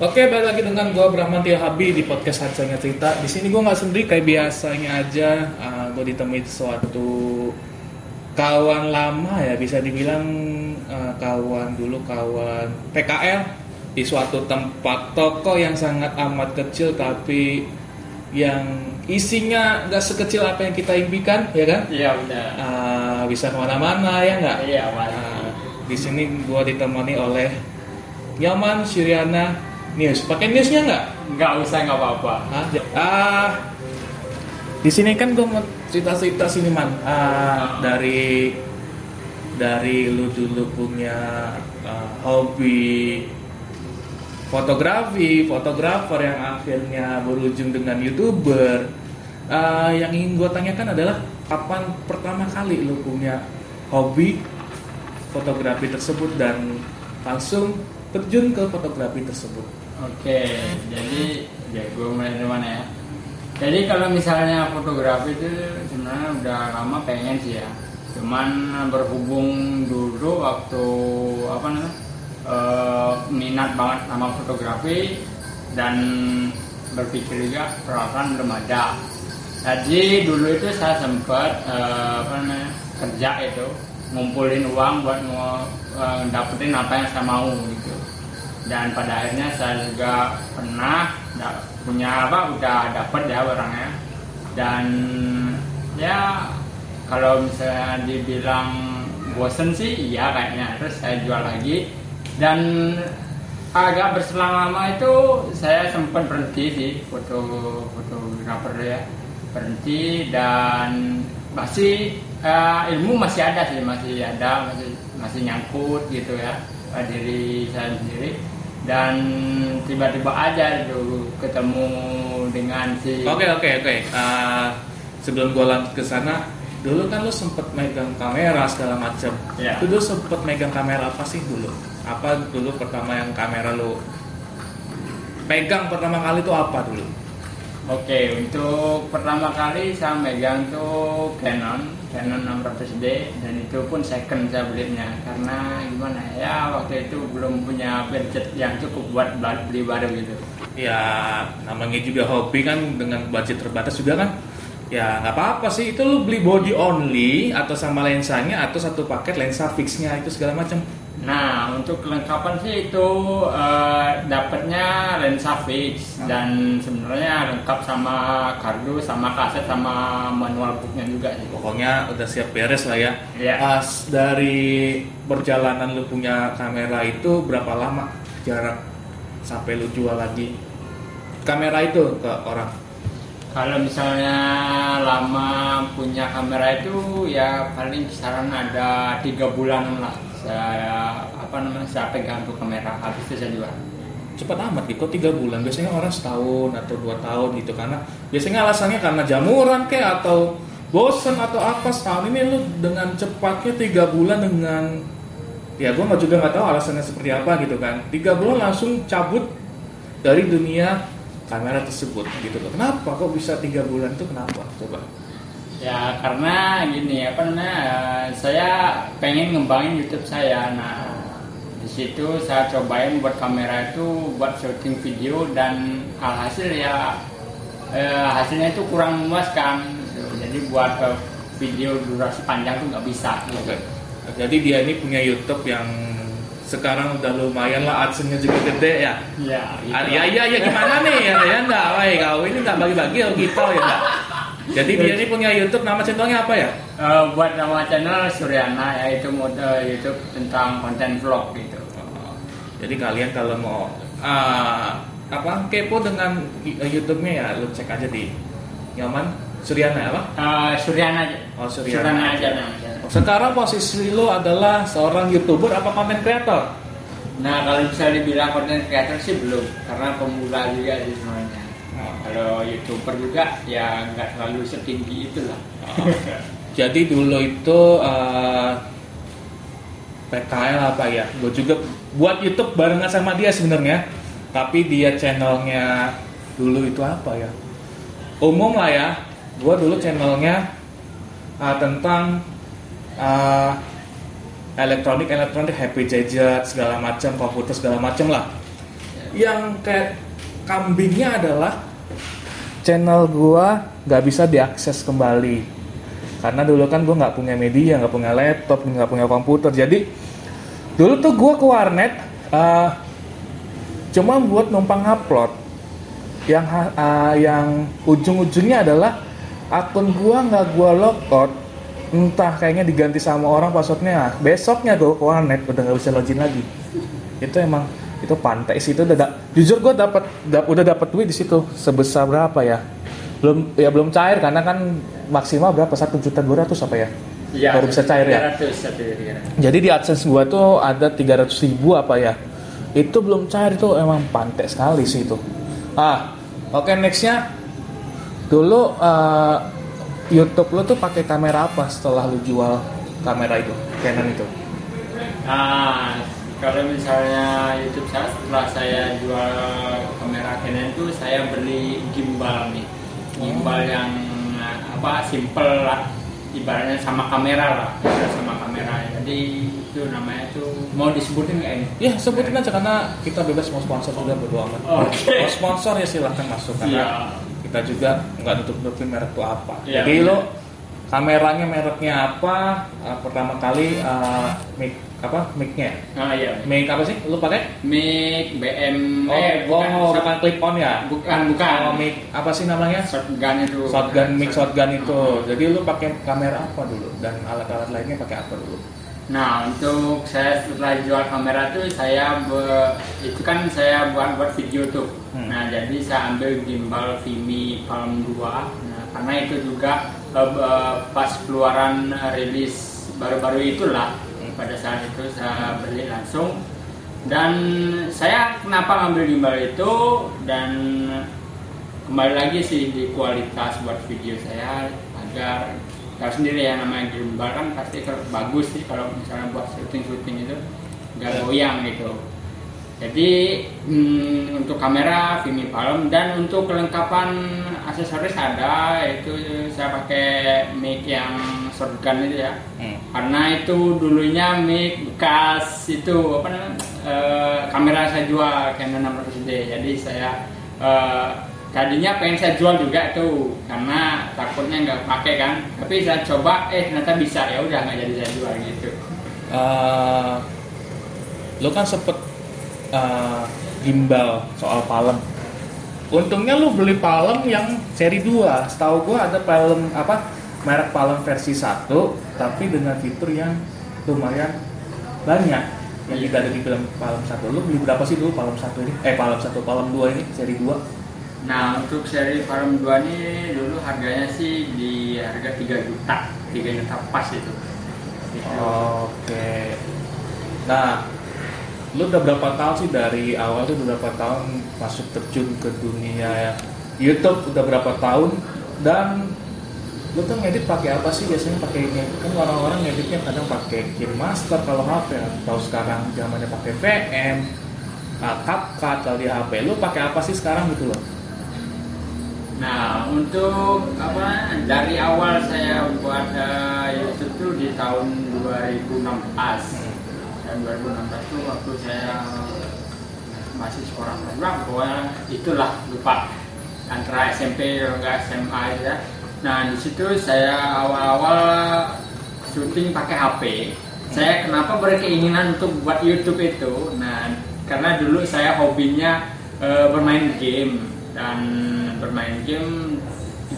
Oke, balik lagi dengan gue Brahman Habi di podcast Hacanya Cerita. Di sini gue nggak sendiri kayak biasanya aja. Uh, gue ditemui suatu kawan lama ya, bisa dibilang uh, kawan dulu kawan PKL di suatu tempat toko yang sangat amat kecil tapi yang isinya nggak sekecil apa yang kita impikan, ya kan? Iya udah. Uh, bisa ke mana-mana ya nggak? Iya Uh, di sini gue ditemani oleh Yaman Syriana News. Pakai newsnya nggak? Nggak usah nggak apa-apa. Ah, di sini kan gue mau cerita-cerita sini man. Ah, dari dari lu dulu punya uh, hobi fotografi, fotografer yang akhirnya berujung dengan youtuber. Uh, yang ingin gue tanyakan adalah kapan pertama kali lu punya hobi fotografi tersebut dan langsung terjun ke fotografi tersebut? Oke, jadi ya gue mulai dari mana ya? Jadi kalau misalnya fotografi itu sebenarnya udah lama pengen sih ya. Cuman berhubung dulu waktu apa namanya uh, minat banget sama fotografi dan berpikir juga peralatan belum ada. Jadi dulu itu saya sempat uh, apa namanya kerja itu ngumpulin uang buat mau uh, dapetin apa yang saya mau gitu dan pada akhirnya saya juga pernah punya apa udah dapet ya orangnya. Dan ya kalau misalnya dibilang bosen sih iya kayaknya. Terus saya jual lagi. Dan agak berselang lama itu saya sempat berhenti sih foto fotografer ya. Berhenti dan masih uh, ilmu masih ada sih masih ada masih masih nyangkut gitu ya diri saya sendiri. Dan tiba-tiba aja dulu ketemu dengan si oke oke oke. Uh, sebelum gue lanjut ke sana dulu kan lu sempet megang kamera segala macam yeah. dulu sempet megang kamera apa sih dulu? Apa dulu pertama yang kamera lu pegang pertama kali itu apa dulu? Oke, untuk pertama kali saya megang tuh Canon, Canon 600D dan itu pun second saya belinya karena gimana ya waktu itu belum punya budget yang cukup buat beli baru gitu. Ya namanya juga hobi kan dengan budget terbatas juga kan. Ya nggak apa-apa sih itu lu beli body only atau sama lensanya atau satu paket lensa fixnya itu segala macam. Nah, untuk kelengkapan sih itu uh, dapatnya lensa fix hmm. dan sebenarnya lengkap sama kardus, sama kaset, sama manual booknya juga sih. Pokoknya udah siap beres lah ya. Yeah. Pas dari perjalanan lu punya kamera itu berapa lama jarak sampai lu jual lagi kamera itu ke orang? Kalau misalnya lama punya kamera itu ya paling kisaran ada tiga bulan lah saya apa namanya saya pegang tuh kamera habis itu saya jual. Cepat amat gitu tiga bulan. Biasanya orang setahun atau dua tahun gitu karena biasanya alasannya karena jamuran kayak atau bosen atau apa setahun ini lu dengan cepatnya tiga bulan dengan ya gue juga nggak tahu alasannya seperti apa gitu kan. Tiga bulan langsung cabut dari dunia kamera tersebut gitu loh. Kenapa kok bisa tiga bulan itu kenapa? Coba Ya karena gini apa namanya saya pengen ngembangin YouTube saya. Nah di situ saya cobain buat kamera itu buat syuting video dan alhasil ya eh, hasilnya itu kurang memuaskan. Gitu. Jadi buat eh, video durasi panjang tuh nggak bisa. Gitu. Okay. Jadi dia ini punya YouTube yang sekarang udah lumayan lah adsense juga gede ya. Iya. Gitu. Ya ya ya gimana nih ya ya enggak, kau ini nggak bagi-bagi oh kita ya enggak. Jadi dia ini punya YouTube nama channelnya apa ya? Uh, buat nama channel Suryana yaitu mode YouTube tentang konten vlog gitu. Oh, jadi kalian kalau mau uh, apa kepo dengan YouTube-nya ya lu cek aja di Nyaman Suryana apa? Uh, Suryana aja. Oh Suryana, Suryana aja. aja. Sekarang posisi lu adalah seorang youtuber apa konten kreator? Nah kalau bisa dibilang konten kreator sih belum karena pemula juga sih semuanya kalau youtuber juga ya nggak terlalu setinggi itulah. Jadi dulu itu uh, eh, PKL apa ya? Gue juga buat YouTube barengan sama dia sebenarnya. Tapi dia channelnya dulu itu apa ya? Umum lah ya. Gue dulu channelnya uh, tentang uh, elektronik elektronik happy gadget segala macam komputer segala macam lah. Yang kayak kambingnya adalah channel gua nggak bisa diakses kembali. Karena dulu kan gua nggak punya media nggak punya laptop nggak punya komputer. Jadi dulu tuh gua ke warnet eh, cuma buat numpang upload. Yang ah, yang ujung-ujungnya adalah akun gua nggak gua logout. Entah kayaknya diganti sama orang passwordnya. Besoknya gua ke warnet udah nggak bisa login lagi. Itu emang itu pantai sih itu udah da- jujur gue dapat da- udah dapat duit di situ sebesar berapa ya? Belum ya belum cair karena kan maksimal berapa? Satu juta dua ratus apa ya? Iya, baru bisa cair ya? 300, satu kira-kira. jadi di AdSense gua tuh ada 300 ribu apa ya? Itu belum cair itu emang pantai sekali sih itu. Ah oke nextnya. Dulu eh, YouTube lo tuh pakai kamera apa setelah lu jual kamera itu Canon itu? Nah, kalau misalnya YouTube saya setelah saya jual kamera Canon itu saya beli gimbal nih. Gimbal yang eh, apa simple lah ibaratnya sama kamera lah sama kamera jadi itu namanya tuh mau disebutin nggak ini ya sebutin aja karena kita bebas mau sponsor juga bodo amat Oke. mau sponsor ya silahkan masuk karena Iya. kita juga nggak nutup nutupin merek itu apa Iya, jadi benar. lo kameranya mereknya apa? Eh, pertama kali eh, mic apa micnya? Ah iya. Mic apa sih? Lu pakai? Mic BM oh, eh oh bukan bukan clip on ya? Bukan bukan. Oh, mic apa sih namanya? Shotgun itu. Shotgun mic shotgun itu. Jadi lu pakai kamera apa dulu? Dan alat-alat lainnya pakai apa dulu? Nah untuk saya setelah jual kamera tuh saya be- itu kan saya buat buat video tuh. Hmm. Nah jadi saya ambil gimbal Vimy Palm 2. Nah karena itu juga eh, be- pas keluaran eh, rilis baru-baru itulah pada saat itu saya beli langsung. Dan saya kenapa ngambil gimbal itu dan kembali lagi sih di kualitas buat video saya agar tahu sendiri ya namanya gimbal kan pasti kalau bagus sih kalau misalnya buat syuting syuting itu nggak goyang gitu jadi hmm, untuk kamera Vimy Palm dan untuk kelengkapan aksesoris ada itu saya pakai mic yang shotgun itu ya. Hmm. karena itu dulunya mic bekas itu apa namanya eh, kamera saya jual Canon 600D jadi saya eh, tadinya pengen saya jual juga tuh karena takutnya nggak pakai kan. Tapi saya coba eh ternyata bisa. Ya udah nggak jadi saya jual gitu. Eh, lu kan sempet eh, gimbal soal palem. Untungnya lu beli palem yang seri 2 setahu gua ada palem apa merek palem versi 1 tapi dengan fitur yang lumayan banyak. Yang tidak ada di film palem 1 lu beli berapa sih dulu palem 1 ini? Eh palem 1 palem 2 ini seri 2 nah untuk seri Farm 2 ini dulu harganya sih di harga 3 juta. 3 juta pas itu. Oke. Nah, lu udah berapa tahun sih dari awal tuh udah berapa tahun masuk terjun ke dunia YouTube? Udah berapa tahun? Dan lu tuh ngedit pakai apa sih? Biasanya pakai ini. Kan orang-orang ngeditnya kadang pakai KineMaster kalau HP atau sekarang zamannya pakai VM uh, CapCut kalau di HP lu pakai apa sih sekarang gitu loh? Nah, untuk apa dari awal saya buat eh, YouTube tuh di tahun 2016. Dan 2016 tuh waktu saya masih sekolah berapa pokoknya itulah lupa antara SMP enggak SMA itu ya. Nah, di situ saya awal-awal syuting pakai HP. Saya kenapa berkeinginan untuk buat YouTube itu? Nah, karena dulu saya hobinya eh, bermain game dan bermain game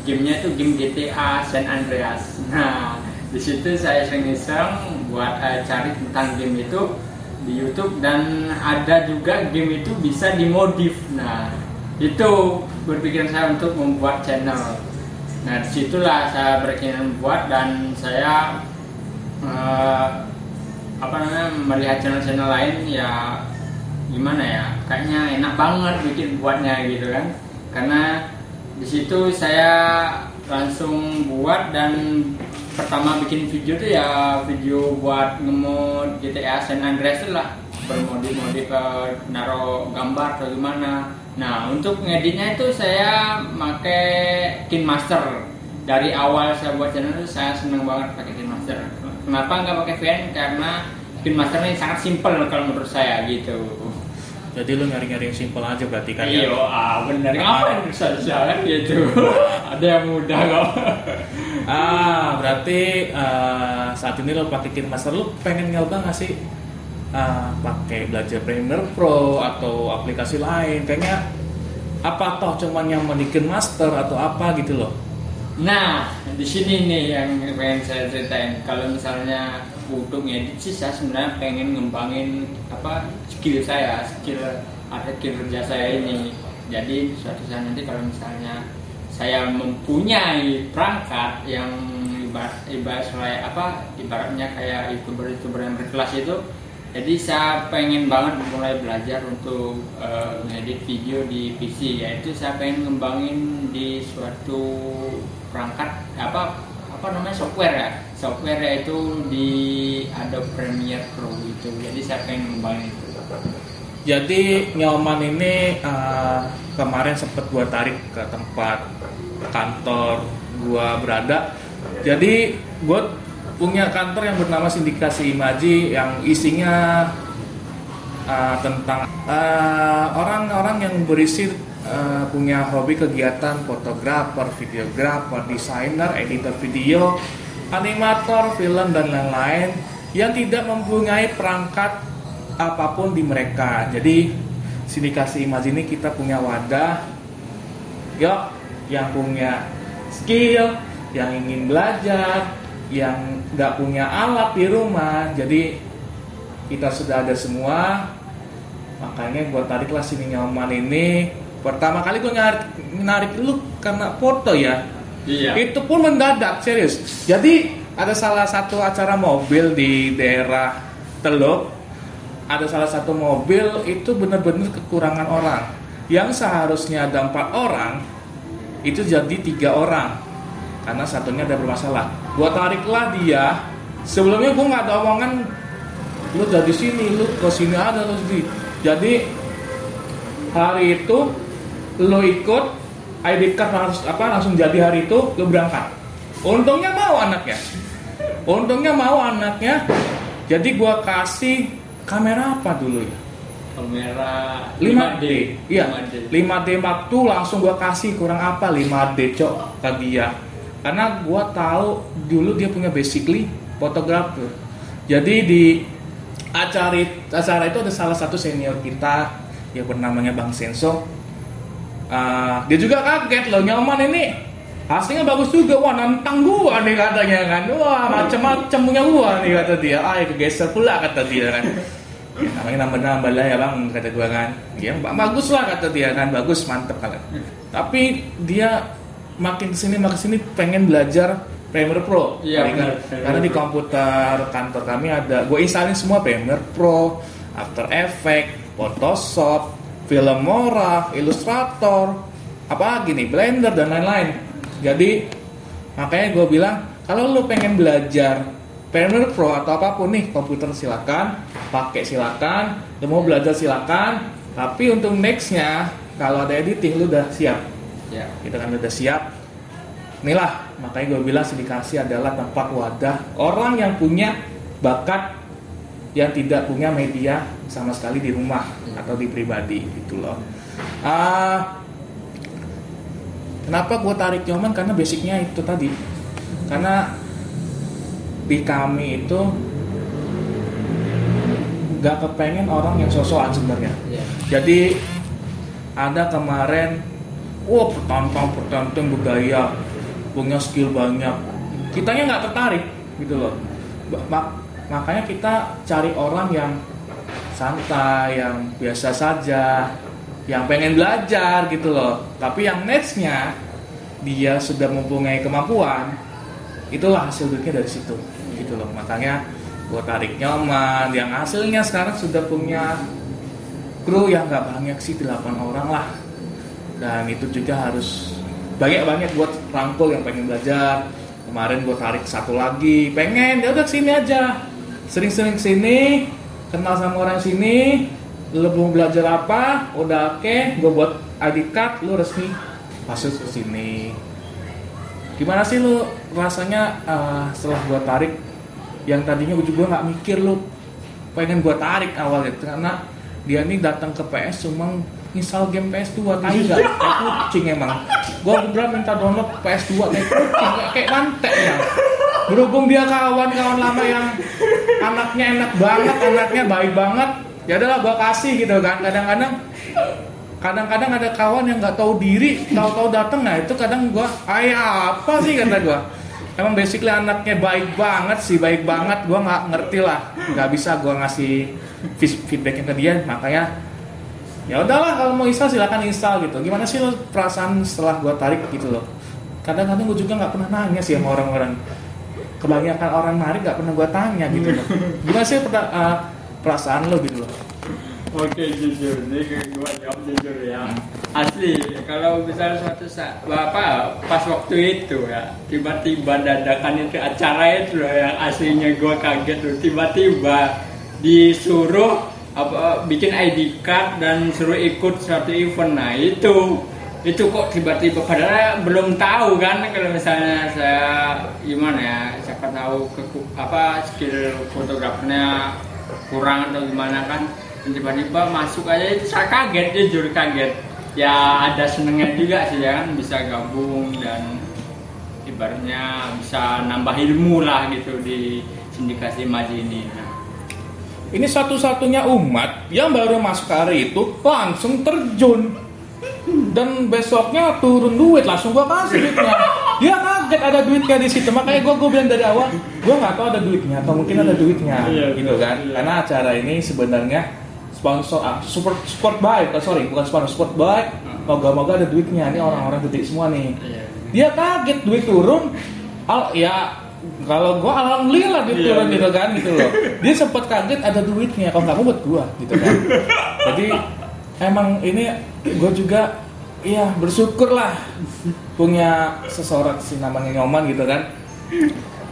gamenya itu game GTA San Andreas. Nah, di situ saya iseng-iseng buat eh, cari tentang game itu di YouTube dan ada juga game itu bisa dimodif. Nah, itu berpikiran saya untuk membuat channel. Nah, di situlah saya berkeinginan buat dan saya eh, apa namanya melihat channel-channel lain ya gimana ya kayaknya enak banget bikin buatnya gitu kan karena di situ saya langsung buat dan pertama bikin video tuh ya video buat ngemod GTA San Andreas lah. Bermodif-modif eh, naro gambar atau gimana. Nah untuk ngeditnya itu saya pakai KineMaster dari awal saya buat channel itu saya seneng banget pakai KineMaster kenapa nggak pakai VN karena KineMaster ini sangat simpel kalau menurut saya gitu Jadi lu nyari-nyari yang simpel aja berarti kan Iya, ya? ah bener. Ngapain susah-susah kan gitu. Ada yang mudah kok. Ah, berarti eh, saat ini lo pakai KineMaster lu pengen nyoba nggak sih eh, pakai belajar Premiere Pro atau aplikasi lain? Kayaknya apa toh cuman yang bikin master atau apa gitu loh? Nah, di sini nih yang pengen saya ceritain. Kalau misalnya untuk ngedit sih saya sebenarnya pengen ngembangin apa skill saya, skill ada kinerja saya ini. Jadi suatu saat nanti kalau misalnya saya mempunyai perangkat yang ibarat ibarat saya apa ibaratnya kayak youtuber youtuber yang berkelas itu jadi saya pengen banget mulai belajar untuk eh, ngedit video di PC yaitu saya pengen ngembangin di suatu perangkat apa apa namanya software ya software itu di Adobe Premiere Pro itu jadi saya pengen ngembangin itu Jadi nyoman ini eh, kemarin sempet gua tarik ke tempat kantor gua berada. Jadi gua punya kantor yang bernama Sindikasi Imaji yang isinya eh, tentang eh, orang-orang yang berisi eh, punya hobi kegiatan fotografer, videografer, desainer, editor video, animator, film dan lain-lain yang tidak mempunyai perangkat apa pun di mereka. Jadi sindikasi Imaji ini kita punya wadah, yuk yang punya skill, yang ingin belajar, yang nggak punya alat di rumah. Jadi kita sudah ada semua. Makanya gue tariklah sini nyaman ini. Pertama kali gue narik, narik lu karena foto ya. Iya Itu pun mendadak, serius. Jadi ada salah satu acara mobil di daerah Teluk. Ada salah satu mobil itu benar-benar kekurangan orang. Yang seharusnya ada empat orang, itu jadi tiga orang. Karena satunya ada bermasalah. Gua tariklah dia. Sebelumnya gua nggak ada omongan. Lu dari sini, lu ke sini ada, lu sini. Jadi hari itu lo ikut ID card harus apa langsung jadi hari itu lo berangkat. Untungnya mau anaknya. Untungnya mau anaknya. Jadi gua kasih kamera apa dulu ya? Kamera 5D iya 5D. 5D waktu langsung gua kasih kurang apa 5D cok ke dia karena gua tahu dulu dia punya basically fotografer. Jadi di acara acara itu ada salah satu senior kita yang bernamanya Bang Senso Ah, dia juga kaget loh nyaman ini. Hasilnya bagus juga. Wah nantang gua nih katanya kan. Wah macam-macam punya gua nih kata dia. Ah kegeser pula kata dia kan. Ya, namanya nambah-nambah lah ya bang kata gua kan. Ya ba- bagus lah kata dia kan. Bagus mantep kan tapi dia makin ke sini makin ke sini pengen belajar Premiere Pro. Kan- karena di komputer kantor kami ada. Gue instalin semua Premiere Pro After Effects Photoshop Filmora Illustrator apa lagi nih Blender dan lain-lain. Jadi makanya gue bilang kalau lu pengen belajar Premiere Pro atau apa pun nih komputer silakan pakai silakan lu mau belajar silakan tapi untuk nextnya kalau ada editing lu udah siap. Ya. Kita kan udah siap. Inilah makanya gue bilang sindikasi adalah tempat wadah orang yang punya bakat yang tidak punya media sama sekali di rumah atau di pribadi gitu loh. Ah, kenapa gue tarik nyoman? Karena basicnya itu tadi. Karena di kami itu nggak kepengen orang yang sosokan sebenarnya. Ya jadi ada kemarin, wah pertantang pertantang bergaya, punya skill banyak. Kitanya nggak tertarik gitu loh. Makanya kita cari orang yang santai, yang biasa saja, yang pengen belajar gitu loh. Tapi yang nextnya dia sudah mempunyai kemampuan, itulah hasil duitnya dari situ gitu loh. Makanya gue tarik nyaman, yang hasilnya sekarang sudah punya kru yang nggak banyak sih 8 orang lah dan itu juga harus banyak-banyak buat rangkul yang pengen belajar kemarin gue tarik satu lagi pengen ya udah sini aja sering-sering sini kenal sama orang sini lu mau belajar apa udah oke gue buat ID card lu resmi masuk ke sini. Gimana sih lu rasanya eh, setelah gue tarik? Yang tadinya gue juga nggak mikir lu pengen gue tarik awalnya karena dia nih datang ke PS cuma install game PS2 tai gak kayak kucing emang. Gue beneran minta download PS2 kayak kucing kayak, kayak mantek ya berhubung dia kawan-kawan lama yang anaknya enak banget anaknya baik banget ya adalah gue kasih gitu kan. Kadang-kadang kadang-kadang ada kawan yang nggak tahu diri tahu-tahu datang nah itu kadang gue ayah apa sih? kata gue emang basically anaknya baik banget sih baik banget. Gue nggak ngerti lah nggak bisa gue ngasih feed- feedbacknya ke dia. Makanya ya udahlah kalau mau install silakan install gitu. Gimana sih lo perasaan setelah gue tarik gitu loh? Kadang-kadang gue juga nggak pernah nanya sih sama orang-orang kebanyakan orang narik nggak pernah gue tanya gitu loh gimana sih pernah, uh, perasaan lo gitu loh Oke jujur, ini gue jawab jujur ya. Asli, kalau misalnya suatu saat, bapak pas waktu itu ya, tiba-tiba dadakan itu acara itu loh yang aslinya gue kaget loh. Tiba-tiba disuruh apa bikin ID card dan suruh ikut suatu event. Nah itu itu kok tiba-tiba padahal belum tahu kan kalau misalnya saya gimana ya siapa tahu ke apa skill fotografernya kurang atau gimana kan tiba-tiba masuk aja itu saya kaget jujur kaget. Ya ada senengnya juga sih ya kan bisa gabung dan ibaratnya bisa nambah ilmu lah gitu di sindikasi maji ini. Nah, ini satu-satunya umat yang baru masuk hari itu langsung terjun. Dan besoknya turun duit langsung gua kasih duitnya dia kaget ada duitnya di situ. Makanya gua gua bilang dari awal gua nggak tahu ada duitnya atau mungkin ada duitnya Iya, gitu kan. Iya. karena acara ini sebenarnya sponsor ah, support support by oh, sorry bukan sponsor support by moga-moga ada duitnya. Ini orang-orang gede semua nih. Iya. dia kaget duit turun. Al ya kalau gua alhamdulillah duit Iya, turun iya. gitu kan gitu loh. Dia sempat kaget ada duitnya kalau nggak buat gua gitu kan. Jadi emang ini gua juga iya bersyukur lah punya seseorang sih namanya nyoman gitu kan.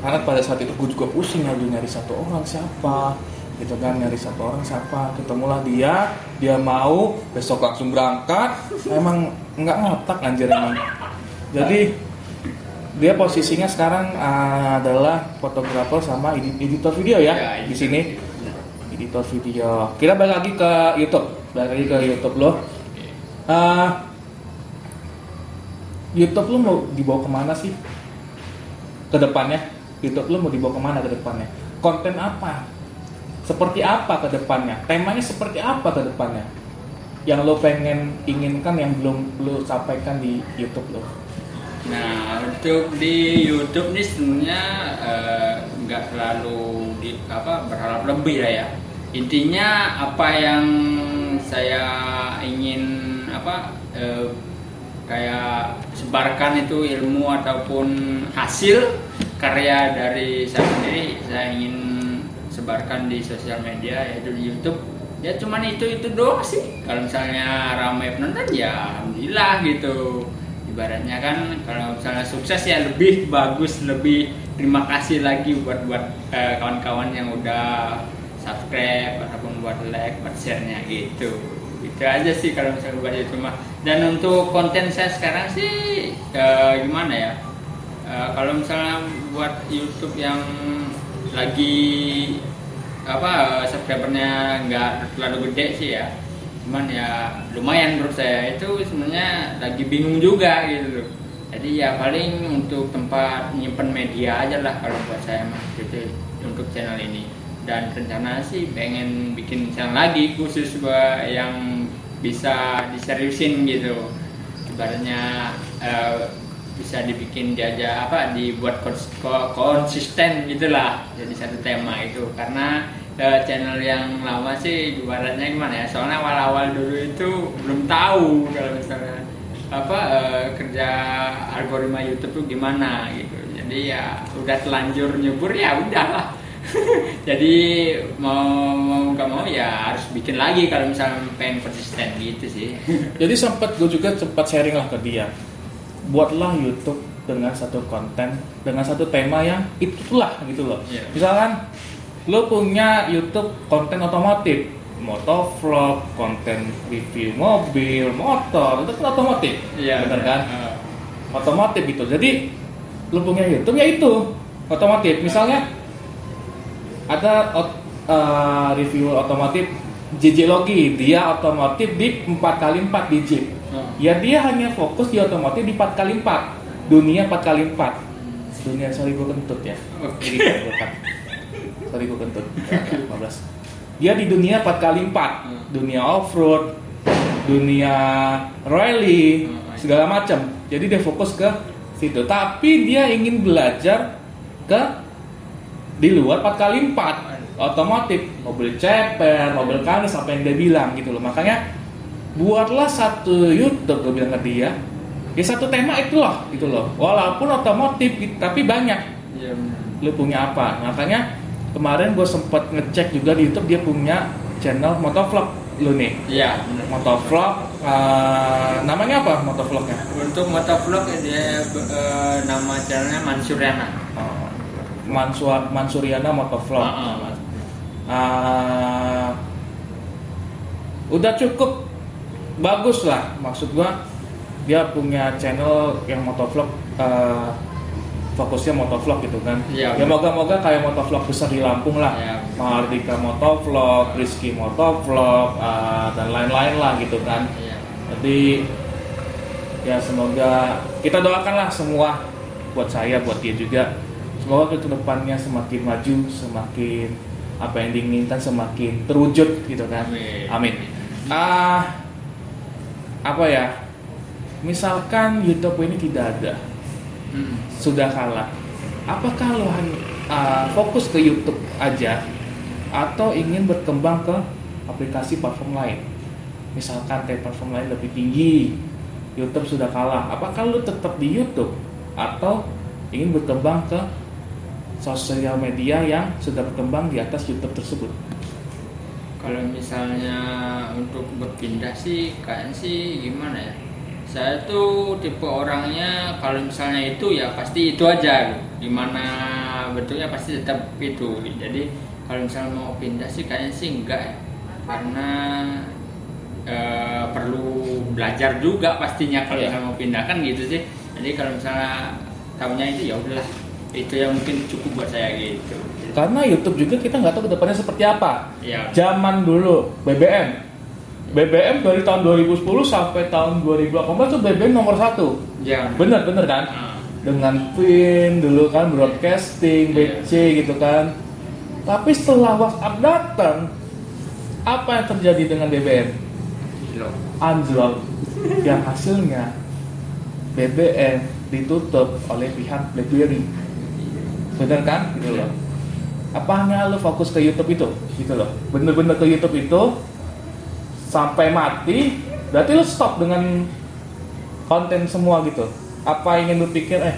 Karena pada saat itu gue juga pusing nyari nyari satu orang siapa? Gitu kan nyari satu orang siapa? Ketemulah dia dia mau besok langsung berangkat. Emang nggak ngotak anjir emang. Jadi dia posisinya sekarang ah, adalah fotografer sama edi- editor video ya, Ya, di sini. editor video. Kita balik lagi ke YouTube. Balik lagi ke YouTube lo Ah, YouTube lo mau dibawa ke mana sih? Ke depannya? YouTube lo mau dibawa ke mana ke depannya? Konten apa? Seperti apa ke depannya? Temanya seperti apa ke depannya? Yang lo pengen inginkan yang belum lo sampaikan di YouTube lo. Nah untuk di YouTube nih sebenarnya eh, nggak terlalu di apa berharap lebih lah ya. Intinya apa yang saya ingin apa eh, kayak sebarkan itu ilmu ataupun hasil karya dari saya sendiri. Saya ingin sebarkan di sosial media yaitu di YouTube. Ya cuman itu itu doang sih. Kalau misalnya ramai penonton ya alhamdulillah gitu. Ibaratnya kan kalau misalnya sukses ya lebih bagus lebih terima kasih lagi buat buat eh, kawan-kawan yang udah subscribe ataupun buat like buat share-nya gitu itu aja sih kalau misalnya buat itu mah dan untuk konten saya sekarang sih eh, gimana ya? Eh, kalau misalnya buat YouTube yang lagi apa subscribernya nggak terlalu gede sih ya. Cuman ya lumayan menurut saya. Itu sebenarnya lagi bingung juga gitu loh. Jadi ya paling untuk tempat nyimpen media aja lah kalau buat saya mah gitu untuk channel ini dan rencana sih pengen bikin channel lagi khusus buat yang bisa diseriusin gitu. Ibaratnya eh, bisa dibikin diajak apa dibuat kons- ko- konsisten gitulah jadi satu tema itu. Karena eh, channel yang lama sih ibaratnya gimana ya soalnya awal-awal dulu itu belum tahu kalau misalnya apa eh, kerja algoritma YouTube tuh gimana gitu. Jadi ya udah telanjur nyebur ya udahlah jadi mau mau nggak mau ya harus bikin lagi kalau misalnya pengen konsisten gitu sih Jadi sempat gue juga sempat sharing lah ke dia. Buatlah YouTube dengan satu konten, dengan satu tema yang itulah gitu loh. Iya. Misalkan lo punya YouTube konten otomotif, motovlog, konten review mobil, motor, itu kan otomotif, Iya, bener kan? Eh, Otomotif gitu. Jadi lo punya YouTube ya itu otomotif. Misalnya ada ot- eh, review otomotif JJ Logi. Dia otomotif di 4x4 di Jeep Hmm. ya dia hanya fokus di otomotif di 4x4 dunia 4x4 dunia sorry gue kentut ya. Kan. sorry gue kentut. Ya, 15 dia di dunia 4x4 Hmm. dunia off road dunia rally Hmm. segala macam. Jadi dia fokus ke situ. Tapi dia ingin belajar ke di luar 4x4 otomotif mobil ceper mobil kanis apa yang dia bilang gitu loh. Makanya buatlah satu YouTube gue bilang ke dia. Ya satu tema itu loh gitu loh. Walaupun otomotif gitu, tapi banyak. Iya benar. lu punya apa? Makanya kemarin gue sempet ngecek juga di YouTube dia punya channel motovlog lu nih. Iya motovlog eh, namanya apa motovlognya Untuk motovlog dia eh, nama channelnya Mansuriana. Oh, Mansua, Mansuriana motovlog Ah, ah, Mas. Eh, udah cukup bagus lah maksud gua dia punya channel yang motovlog eh, fokusnya motovlog gitu kan Iya. ya moga-moga kayak motovlog besar di Lampung lah Iya. Mahardika motovlog Rizky motovlog eh, dan lain-lain lah gitu kan Iya. jadi ya semoga kita doakanlah semua buat saya buat dia juga semoga ke depannya semakin maju semakin apa yang diinginkan semakin terwujud gitu kan. Amin. amin. Ah apa ya? Misalkan YouTube ini tidak ada Hmm. sudah kalah. Apakah lo hanya ah, fokus ke YouTube aja atau ingin berkembang ke aplikasi platform lain? Misalkan kayak platform lain lebih tinggi YouTube sudah kalah. Apakah lo tetap di YouTube atau ingin berkembang ke sosial media yang sudah berkembang di atas YouTube tersebut Kalau misalnya untuk berpindah sih kayaknya sih gimana ya? Saya tuh tipe orangnya kalau misalnya itu ya pasti itu aja. Gimana bentuknya pasti tetap itu. Jadi kalau misalnya mau pindah sih kayaknya sih enggak ya. Karena eh, perlu belajar juga pastinya kalau misalnya mau pindah kan gitu sih. Jadi kalau misalnya tahunya itu ya udahlah. Itu yang mungkin cukup buat saya gitu. karena YouTube juga kita nggak tahu ke depannya seperti apa Ya. zaman dulu BBM BBM dari tahun 2010 sampai tahun 2018 tuh BBM nomor satu Ya. bener bener kan Ah. dengan PIN dulu kan broadcasting. BC gitu kan tapi setelah WhatsApp datang apa yang terjadi dengan BBM anjlok yang hasilnya BBM ditutup oleh pihak BlackBerry bener kan? Gitu loh. Apa hanya lo fokus ke YouTube itu? Gitu loh. Bener-bener ke YouTube itu sampai mati berarti lo stop dengan konten semua gitu. Apa ingin lo pikir eh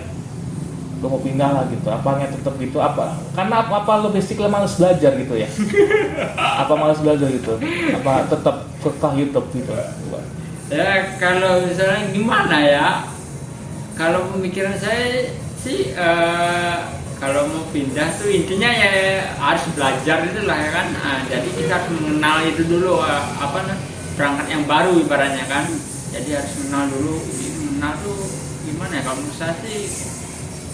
lo mau pindah lah gitu. Apa hanya tetap gitu? Apa? Karena apa, apa lo basically males belajar gitu ya? Apa males belajar gitu? Apa tetap kekeh YouTube gitu? Ya kalau misalnya gimana ya? Kalau pemikiran saya sih eh, kalau mau pindah tuh intinya ya harus belajar itu lah ya kan. Nah, jadi kita harus mengenal itu dulu eh, apa nah, perangkat yang baru ibaratnya kan. Jadi harus mengenal dulu. Mengenal tuh gimana ya? Kalau menurut saya sih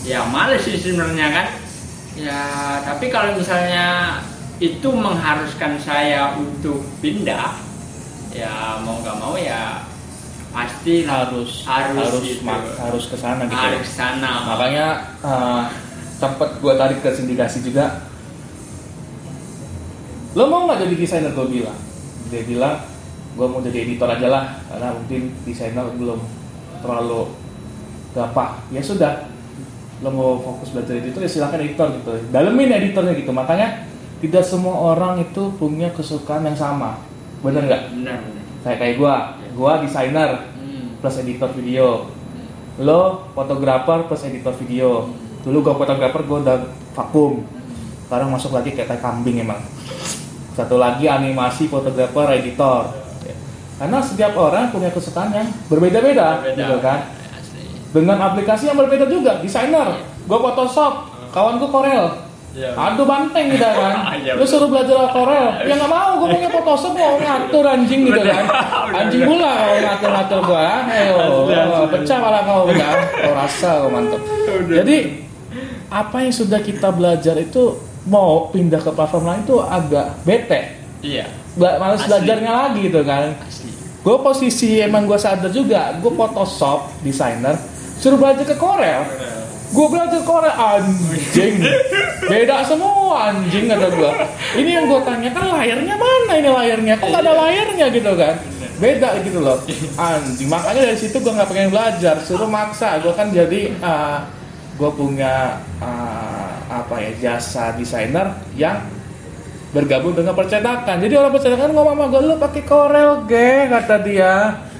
ya males sih sebenarnya kan. Ya tapi kalau misalnya itu mengharuskan saya untuk pindah ya mau nggak mau ya pasti harus Harus harus gitu. harus ke sana gitu harus ke sana makanya eh, tempat gua tarik ke sindikasi juga. Lo mau nggak jadi desainer? Gue bilang. Dia bilang gue mau jadi editor aja lah karena mungkin desainer belum terlalu gampang ya sudah lo mau fokus belajar editor ya silakan editor gitu. Dalemin editornya gitu. Makanya tidak semua orang itu punya kesukaan yang sama. Bener nggak? Benar benar kayak kayak gua. Gua desainer Hmm. plus editor video. Lo fotografer plus editor video dulu gua fotografer gua udah vakum sekarang masuk lagi kayak tai kambing emang satu lagi animasi fotografer editor Ya. karena setiap orang punya kesukaan yang berbeda-beda Beda. gitu kan dengan aplikasi yang berbeda juga desainer gua Photoshop kawan gua Corel Iya. Aduh banteng gitu kan. Iya, Lu suruh belajar Corel. Ya nggak mau, gue punya Photoshop mau ngatur anjing gitu kan. Anjing pula kalau ngatur-ngatur gua. Ayo, pecah malah kau kan. Kau rasa kau mantep. Jadi apa yang sudah kita belajar itu mau pindah ke platform lain itu agak bete. iya. Bela- males Asli. belajarnya lagi gitu kan. Asli. Gue posisi emang gue sadar juga gue Photoshop desainer suruh belajar ke Corel. Gue belajar Corel anjing. Beda semua anjing kata gue ini yang gue tanya kan layarnya mana ini layarnya? Kok gak ada layarnya gitu kan? Beda gitu loh. Anjing makanya dari situ gue nggak pengen belajar suruh maksa. Gue kan jadi gue punya uh, apa ya jasa desainer yang bergabung dengan percetakan. Jadi orang percetakan ngomong sama gue, lu pakai Corel ge, kata dia.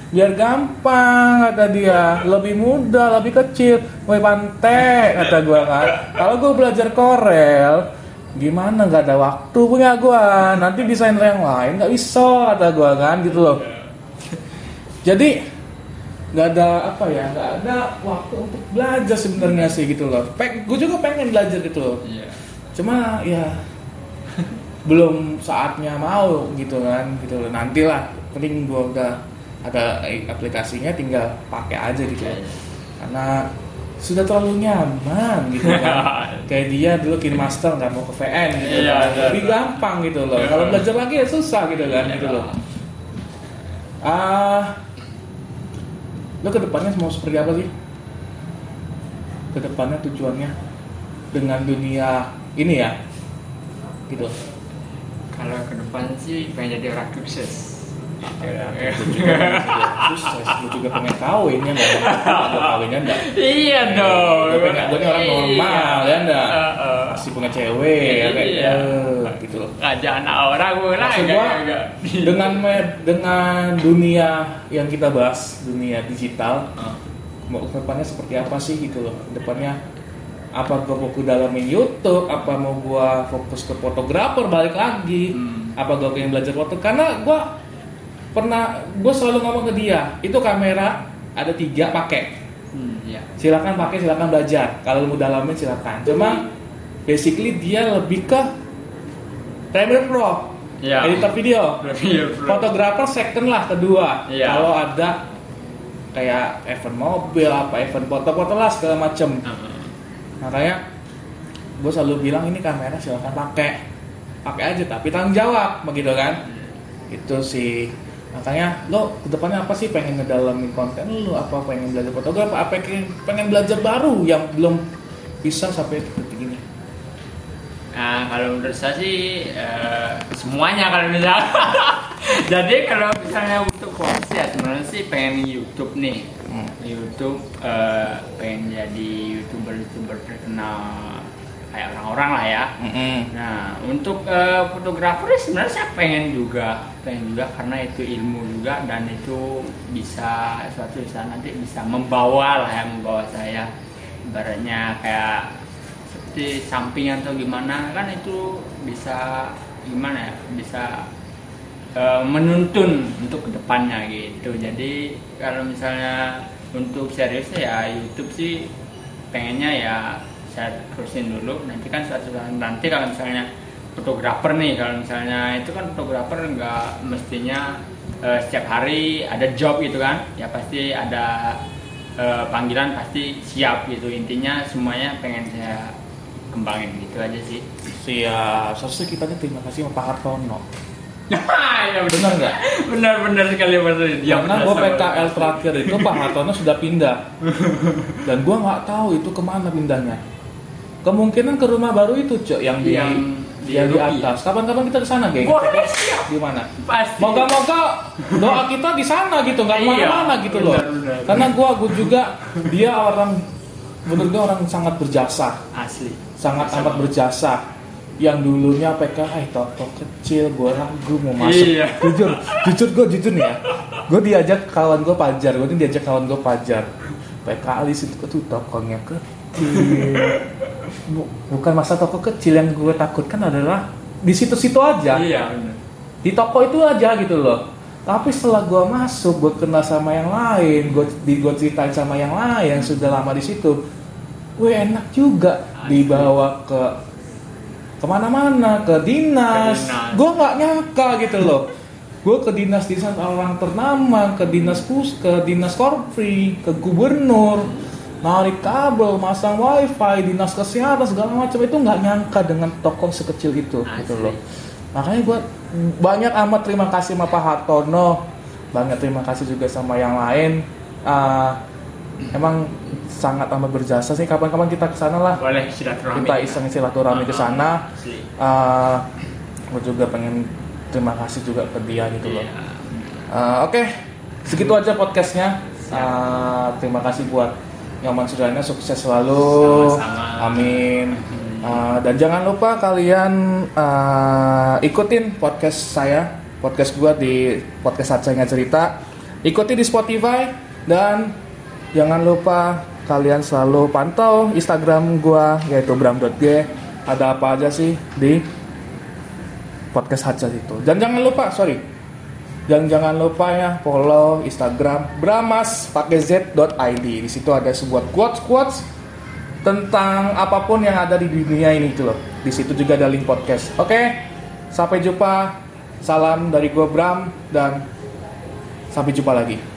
Biar gampang, kata dia. Lebih mudah, lebih kecil. Woi pante, kata gue kan. Kalau gue belajar Corel, gimana nggak ada waktu punya gue. Nanti desainer yang lain nggak bisa, kata gue kan, gitu loh. Jadi nggak ada apa ya, nggak ada waktu untuk belajar sebenarnya sih gitu loh. gue juga pengen belajar gitu loh. iya. Cuma ya belum saatnya mau gitu kan gitu loh. Nantilah penting gua udah ada aplikasinya tinggal pakai aja gitu Oke. karena sudah terlalu nyaman gitu kan. Kayak dia dulu master nggak mau ke VN gitu Iya, kan. iya. lebih gampang gitu loh. Kalau belajar lagi ya susah gitu kan gitu loh. ah lo ke depannya mau seperti apa sih? Ke depannya tujuannya dengan dunia ini ya gitu. Kalau ke depan sih pengen jadi orang sukses Gue juga sukses, gue juga pengen kawin ya nggak? Ada kawinnya enggak? iya dong Gue gue ini orang normal ya enggak? Iya. Masih punya cewek ya kayak Iya. gitu loh. ngajak anak orang gue lah Maksud gua dengan dengan dunia yang kita bahas, dunia digital, mau depannya seperti apa sih gitu loh? Depannya apa gue fokus dalamin YouTube, apa mau gua fokus ke fotografer balik lagi, Hmm. apa gue pengen belajar foto? Karena gua pernah, gue selalu ngomong ke dia, itu kamera ada tiga pakai, hmm, iya silakan pakai, silakan belajar. Kalau mau dalamin silakan. Cuma basically dia lebih ke Premiere Pro, Iya. editor video, Iya, fotografer second lah kedua. Iya. Kalau ada kayak event mobil apa event foto-foto lah segala macem Heeh. makanya gue selalu bilang ini kamera silahkan pakai pakai aja tapi tanggung jawab begitu kan itu sih makanya lo ke depannya apa sih pengen ngedalamin konten lo apa pengen belajar fotografer apa pengen pengen belajar baru yang belum bisa sampai detik ini Nah, kalau menurut saya sih eh, semuanya kalau misalnya. Jadi kalau misalnya untuk fokus ya sebenarnya sih pengen YouTube nih. Hmm. YouTube eh, pengen jadi youtuber youtuber terkenal kayak orang-orang lah ya. Mm-mm. Nah, untuk eh, fotografer sebenarnya saya pengen juga, pengen juga karena itu ilmu juga dan itu bisa suatu saat nanti bisa membawa lah ya, membawa saya ibaratnya kayak seperti sampingan atau gimana kan itu bisa gimana ya, bisa eh, menuntun untuk ke depannya gitu. Jadi kalau misalnya untuk seriusnya ya YouTube sih pengennya ya saya terusin dulu. Nanti kan suatu saat nanti kalau misalnya fotografer nih kalau misalnya itu kan fotografer nggak mestinya eh, setiap hari ada job gitu kan. Ya pasti ada eh, panggilan pasti siap gitu. Intinya semuanya pengen saya kembangin gitu aja sih. Siap seharusnya kita nih terima kasih sama Pak Hartono. Ya benar. Nggak? Benar-benar sekali benar ya karena gue PKL terakhir itu Pak Hartono sudah pindah. Dan gue nggak tahu itu ke mana pindahnya kemungkinan ke rumah baru itu cok yang di Yang di yang di atas. Kapan-kapan kita ke sana geng Boleh, siap. di mana pasti. Moga-moga doa kita di sana gitu nggak Iya, ke mana-mana gitu loh. Benar, benar. karena gue gue juga dia orang menurut gue orang sangat berjasa. Asli. Sangat Sama. amat berjasa. Yang dulunya PKI toko kecil gue ragu mau masuk. Iya. jujur jujur gue jujur nih ya. Gue diajak kawan gue pajar gue diajak kawan gue pajar. PKI situ tuh tokonya kecil Bu- bukan masa toko kecil yang gue takutkan adalah di situ-situ aja. Iya di toko itu aja gitu loh. Tapi setelah gue masuk gue kenal sama yang lain gue di gue ceritain sama yang lain yang sudah lama di situ gue enak juga dibawa ke ke mana-mana ke dinas, Ke dinas. gue nggak nyangka gitu loh. Gue ke dinas dinas orang ternama ke dinas pus ke dinas korpri ke gubernur narik kabel masang wifi dinas kesehatan segala macam. Itu nggak nyangka dengan toko sekecil itu gitu Asli. loh makanya gue banyak amat terima kasih sama Pak Hartono. Banyak terima kasih juga sama yang lain. Uh, emang sangat amat berjasa sih kapan-kapan kita ke sana lah. Boleh silaturahmi. Kita iseng silaturahmi ke sana. Asli. uh, gue juga pengen terima kasih juga ke dia gitu loh. Uh, Oke, segitu aja podcastnya. Uh, terima kasih buat Nyaman Sudana, sukses selalu. Sama-sama. Amin. Uh, dan jangan lupa kalian uh, ikutin podcast saya, podcast gua di podcast Acanya Cerita. Ikuti di Spotify dan jangan lupa kalian selalu pantau Instagram gua yaitu bram.g. Ada apa aja sih di podcast Haja itu. Dan jangan lupa, sorry, dan jangan lupa ya follow Instagram Bramas pakai z.id. Di situ ada sebuah quotes quotes tentang apa pun yang ada di dunia ini itu loh. Di situ juga ada link podcast. Oke, sampai jumpa. Salam dari gue Bram dan sampai jumpa lagi.